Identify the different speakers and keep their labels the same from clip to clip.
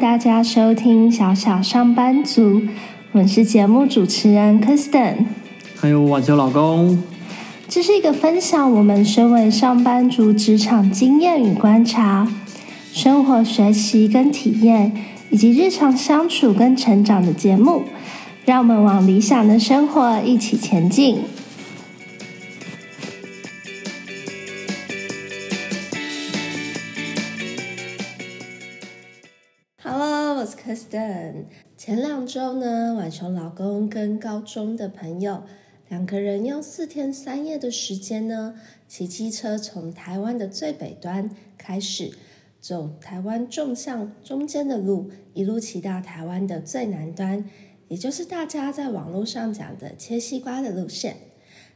Speaker 1: 大家收听小小上班族，我是节目主持人 Kristen，
Speaker 2: 还有晚秋老公。
Speaker 1: 这是一个分享我们身为上班族职场经验与观察、生活学习跟体验，以及日常相处跟成长的节目，让我们往理想的生活一起前进。stan。前两周呢，晚熊老公跟高中的朋友。两个人用四天三夜的时间呢，骑机车从台湾的最北端开始，走台湾纵向中间的路，一路骑到台湾的最南端，也就是大家在网络上讲的切西瓜的路线。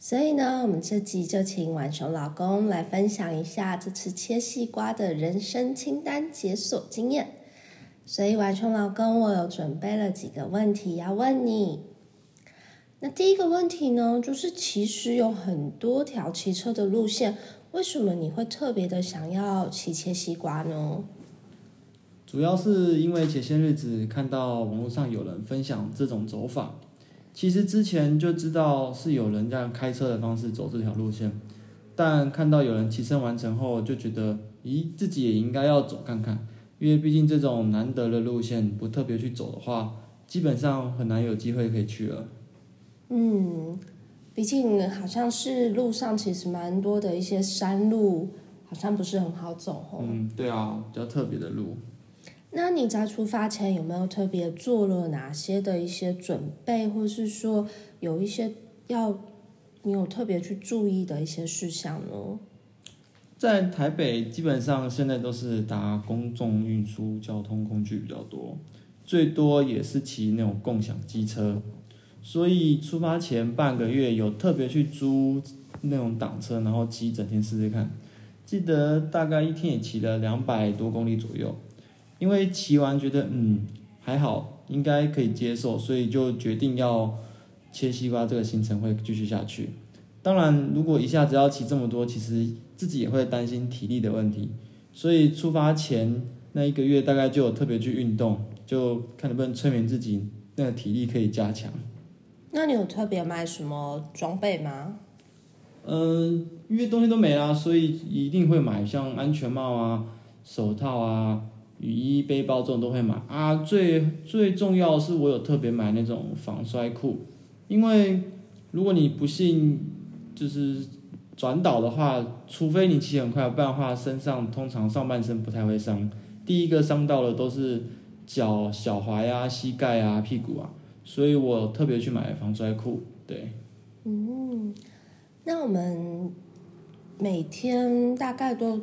Speaker 1: 所以呢，我们这集就请晚熊老公来分享一下这次切西瓜的人生清单解锁经验。所以晚熊老公，我有准备了几个问题要问你。那第一个问题呢，就是其实有很多条骑车的路线，为什么你会特别的想要骑切西瓜呢？
Speaker 2: 主要是因为前些日子看到网络上有人分享这种走法，其实之前就知道是有人这样开车的方式走这条路线，但看到有人骑车完成后，就觉得，咦，自己也应该要走看看，因为毕竟这种难得的路线，不特别去走的话，基本上很难有机会可以去了。
Speaker 1: 嗯，毕竟好像是路上其实蛮多的一些山路，好像不是很好走哦。
Speaker 2: 嗯，对啊，比较特别的路。
Speaker 1: 那你在出发前有没有特别做了哪些的一些准备，或是说有一些要你有特别去注意的一些事项呢？
Speaker 2: 在台北，基本上现在都是搭公众运输交通工具比较多，最多也是骑那种共享机车。所以出发前半个月有特别去租那种挡车，然后骑整天试试看。记得大概一天也骑了两百多公里左右。因为骑完觉得嗯还好，应该可以接受，所以就决定要切西瓜这个行程会继续下去。当然，如果一下子要骑这么多，其实自己也会担心体力的问题。所以出发前那一个月大概就有特别去运动，就看能不能催眠自己，那个体力可以加强。
Speaker 1: 那你有特别买什么装备吗？
Speaker 2: 嗯，因为东西都没啦，所以一定会买像安全帽啊、手套啊、雨衣、背包这种都会买啊。最最重要的是，我有特别买那种防摔裤，因为如果你不幸就是转倒的话，除非你骑很快，不然的话身上通常上半身不太会伤。第一个伤到的都是脚、脚踝啊、膝盖啊、屁股啊。所以我特别去买防摔裤，对。
Speaker 1: 嗯，那我们每天大概都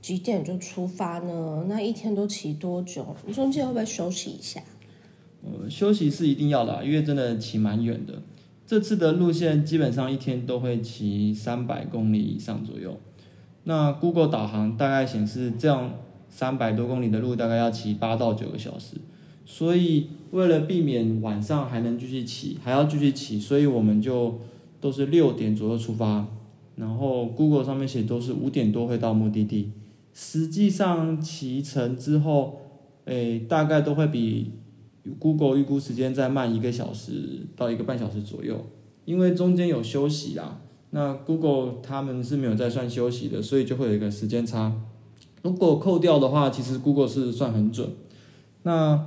Speaker 1: 几点就出发呢？那一天都骑多久？中间会不会休息一下？
Speaker 2: 呃，休息是一定要的，因为真的骑蛮远的。这次的路线基本上一天都会骑三百公里以上左右。那 Google 导航大概显示，这样三百多公里的路大概要骑八到九个小时。所以为了避免晚上还能继续骑，还要继续骑，所以我们就都是六点左右出发，然后 Google 上面写都是五点多会到目的地，实际上骑程之后，诶，大概都会比 Google 预估时间再慢一个小时到一个半小时左右，因为中间有休息啦。那 Google 他们是没有在算休息的，所以就会有一个时间差。如果扣掉的话，其实 Google 是算很准。那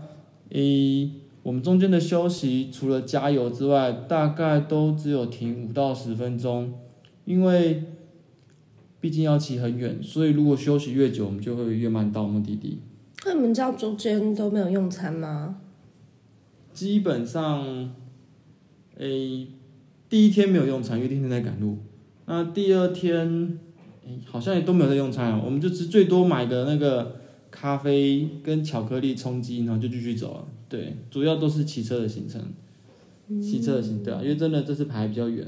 Speaker 2: 诶，我们中间的休息除了加油之外，大概都只有停五到十分钟，因为毕竟要骑很远，所以如果休息越久，我们就会越慢到目的地。
Speaker 1: 那你们知道中间都没有用餐吗？
Speaker 2: 基本上，诶，第一天没有用餐，因为天天在赶路。那第二天，诶，好像也都没有在用餐啊，我们就只最多买个那个。咖啡跟巧克力充饥，然后就继续走了。对，主要都是骑车的行程，骑车的行对啊，因为真的这次排比较远。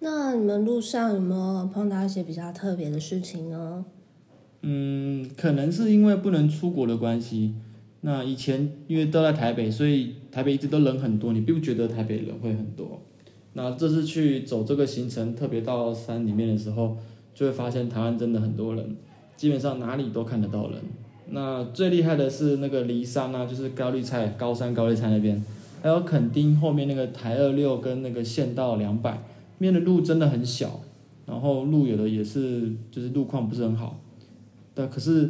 Speaker 1: 那你们路上有没有碰到一些比较特别的事情呢？
Speaker 2: 嗯，可能是因为不能出国的关系。那以前因为都在台北，所以台北一直都人很多，你并不觉得台北人会很多。那这次去走这个行程，特别到山里面的时候，就会发现台湾真的很多人。基本上哪里都看得到人，那最厉害的是那个离山啊，就是高丽菜高山高丽菜那边，还有垦丁后面那个台二六跟那个县道两百，面的路真的很小，然后路有的也是就是路况不是很好，但可是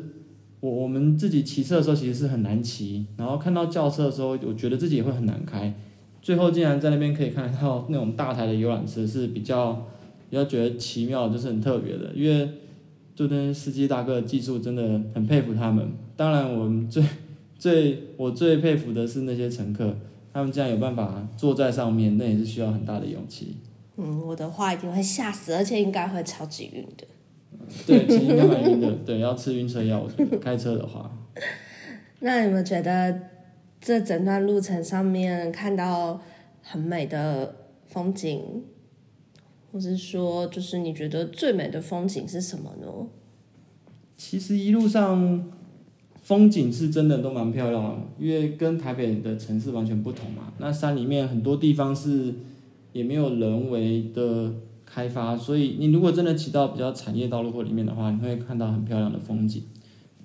Speaker 2: 我我们自己骑车的时候其实是很难骑，然后看到轿车的时候，我觉得自己也会很难开，最后竟然在那边可以看到那种大台的游览车是比较比较觉得奇妙，就是很特别的，因为。就跟司机大哥的技术真的很佩服他们。当然，我们最 最我最佩服的是那些乘客，他们竟然有办法坐在上面，那也是需要很大的勇气。
Speaker 1: 嗯，我的话一定会吓死，而且应该会超级晕的。
Speaker 2: 对，其实应该蛮晕的。对，要吃晕车药。开车的话，
Speaker 1: 那你们觉得这整段路程上面看到很美的风景？或是说，就是你觉得最美的风景是什么呢？
Speaker 2: 其实一路上风景是真的都蛮漂亮的，因为跟台北的城市完全不同嘛。那山里面很多地方是也没有人为的开发，所以你如果真的骑到比较产业道路或里面的话，你会看到很漂亮的风景。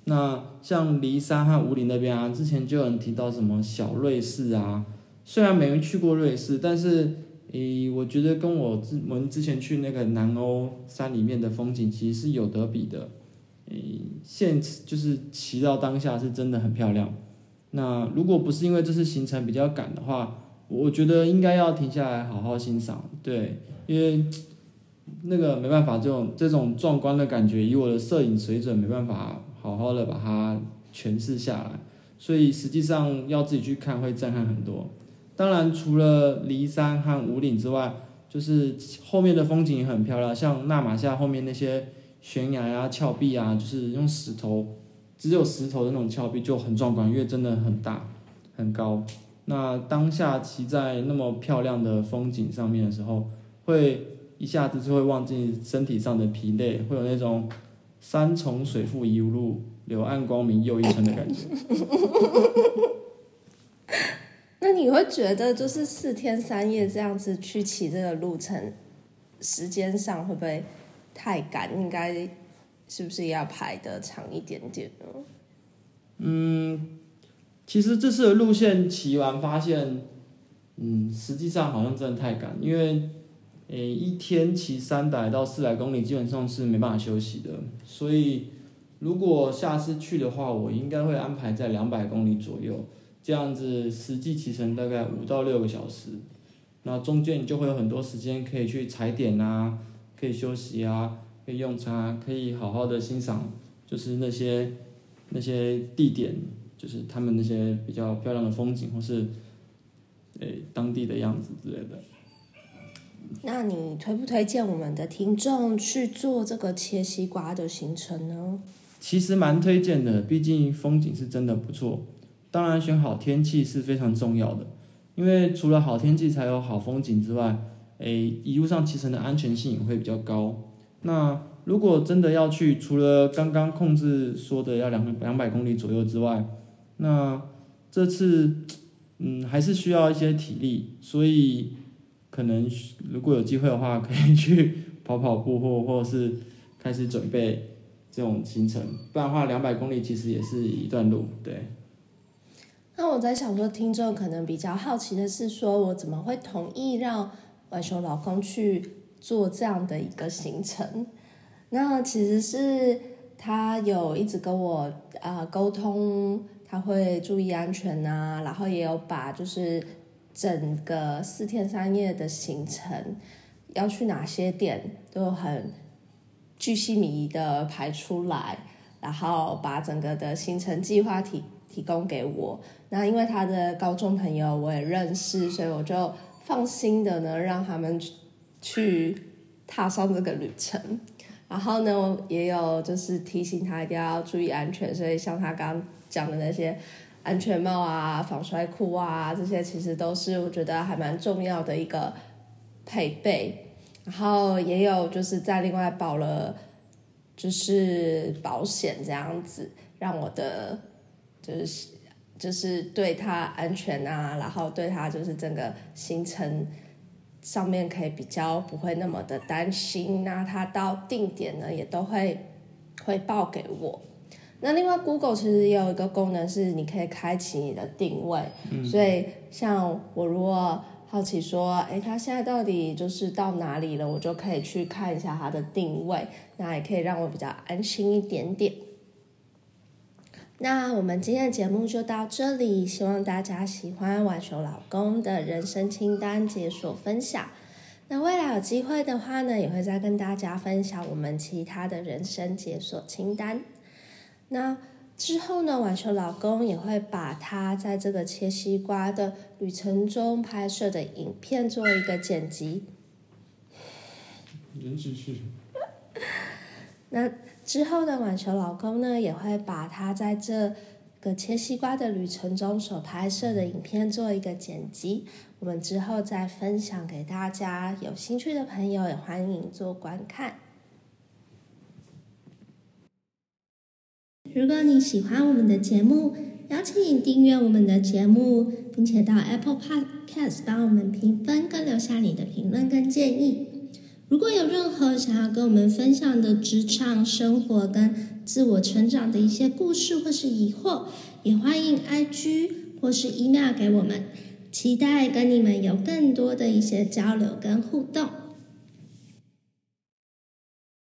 Speaker 2: 那像离山和武岭那边啊，之前就有人提到什么小瑞士啊，虽然没人去过瑞士，但是。诶，我觉得跟我之我们之前去那个南欧山里面的风景其实是有得比的。诶，现就是骑到当下是真的很漂亮。那如果不是因为这次行程比较赶的话，我觉得应该要停下来好好欣赏。对，因为那个没办法，这种这种壮观的感觉，以我的摄影水准没办法好好的把它诠释下来，所以实际上要自己去看会震撼很多。当然，除了骊山和五岭之外，就是后面的风景也很漂亮，像纳马夏后面那些悬崖呀、峭壁啊，就是用石头，只有石头的那种峭壁就很壮观，因为真的很大、很高。那当下骑在那么漂亮的风景上面的时候，会一下子就会忘记身体上的疲累，会有那种山重水复疑无路，柳暗光明又一村的感觉。
Speaker 1: 那你会觉得，就是四天三夜这样子去骑这个路程，时间上会不会太赶？应该是不是要排的长一点点呢？
Speaker 2: 嗯，其实这次的路线骑完发现，嗯，实际上好像真的太赶，因为，诶，一天骑三百到四百公里，基本上是没办法休息的。所以，如果下次去的话，我应该会安排在两百公里左右。这样子实际骑程大概五到六个小时，那中间你就会有很多时间可以去踩点啊，可以休息啊，可以用餐，可以好好的欣赏，就是那些那些地点，就是他们那些比较漂亮的风景或是，诶当地的样子之类的。
Speaker 1: 那你推不推荐我们的听众去做这个切西瓜的行程呢？
Speaker 2: 其实蛮推荐的，毕竟风景是真的不错。当然，选好天气是非常重要的，因为除了好天气才有好风景之外，诶，一路上骑乘的安全性也会比较高。那如果真的要去，除了刚刚控制说的要两两百公里左右之外，那这次，嗯，还是需要一些体力，所以可能如果有机会的话，可以去 跑跑步或或是开始准备这种行程，不然的话，两百公里其实也是一段路，对。
Speaker 1: 那我在想说，听众可能比较好奇的是，说我怎么会同意让外甥老公去做这样的一个行程？那其实是他有一直跟我啊沟通，他会注意安全啊，然后也有把就是整个四天三夜的行程要去哪些点都很巨细靡遗的排出来，然后把整个的行程计划提提供给我。那因为他的高中朋友我也认识，所以我就放心的呢，让他们去踏上这个旅程。然后呢，也有就是提醒他一定要注意安全，所以像他刚刚讲的那些安全帽啊、防摔裤啊，这些其实都是我觉得还蛮重要的一个配备。然后也有就是在另外保了就是保险这样子，让我的就是。就是对他安全啊，然后对他就是整个行程上面可以比较不会那么的担心。那他到定点呢，也都会汇报给我。那另外，Google 其实也有一个功能是你可以开启你的定位，所以像我如果好奇说，哎，它现在到底就是到哪里了，我就可以去看一下它的定位，那也可以让我比较安心一点点。那我们今天的节目就到这里，希望大家喜欢晚球老公的人生清单解锁分享。那未来有机会的话呢，也会再跟大家分享我们其他的人生解锁清单。那之后呢，晚球老公也会把他在这个切西瓜的旅程中拍摄的影片做一个剪辑。
Speaker 2: 人只是。
Speaker 1: 那之后的晚球老公呢，也会把他在这个切西瓜的旅程中所拍摄的影片做一个剪辑，我们之后再分享给大家。有兴趣的朋友也欢迎做观看。如果你喜欢我们的节目，邀请你订阅我们的节目，并且到 Apple Podcast 帮我们评分跟留下你的评论跟建议。如果有任何想要跟我们分享的职场生活跟自我成长的一些故事或是疑惑，也欢迎 IG 或是 email 给我们，期待跟你们有更多的一些交流跟互动。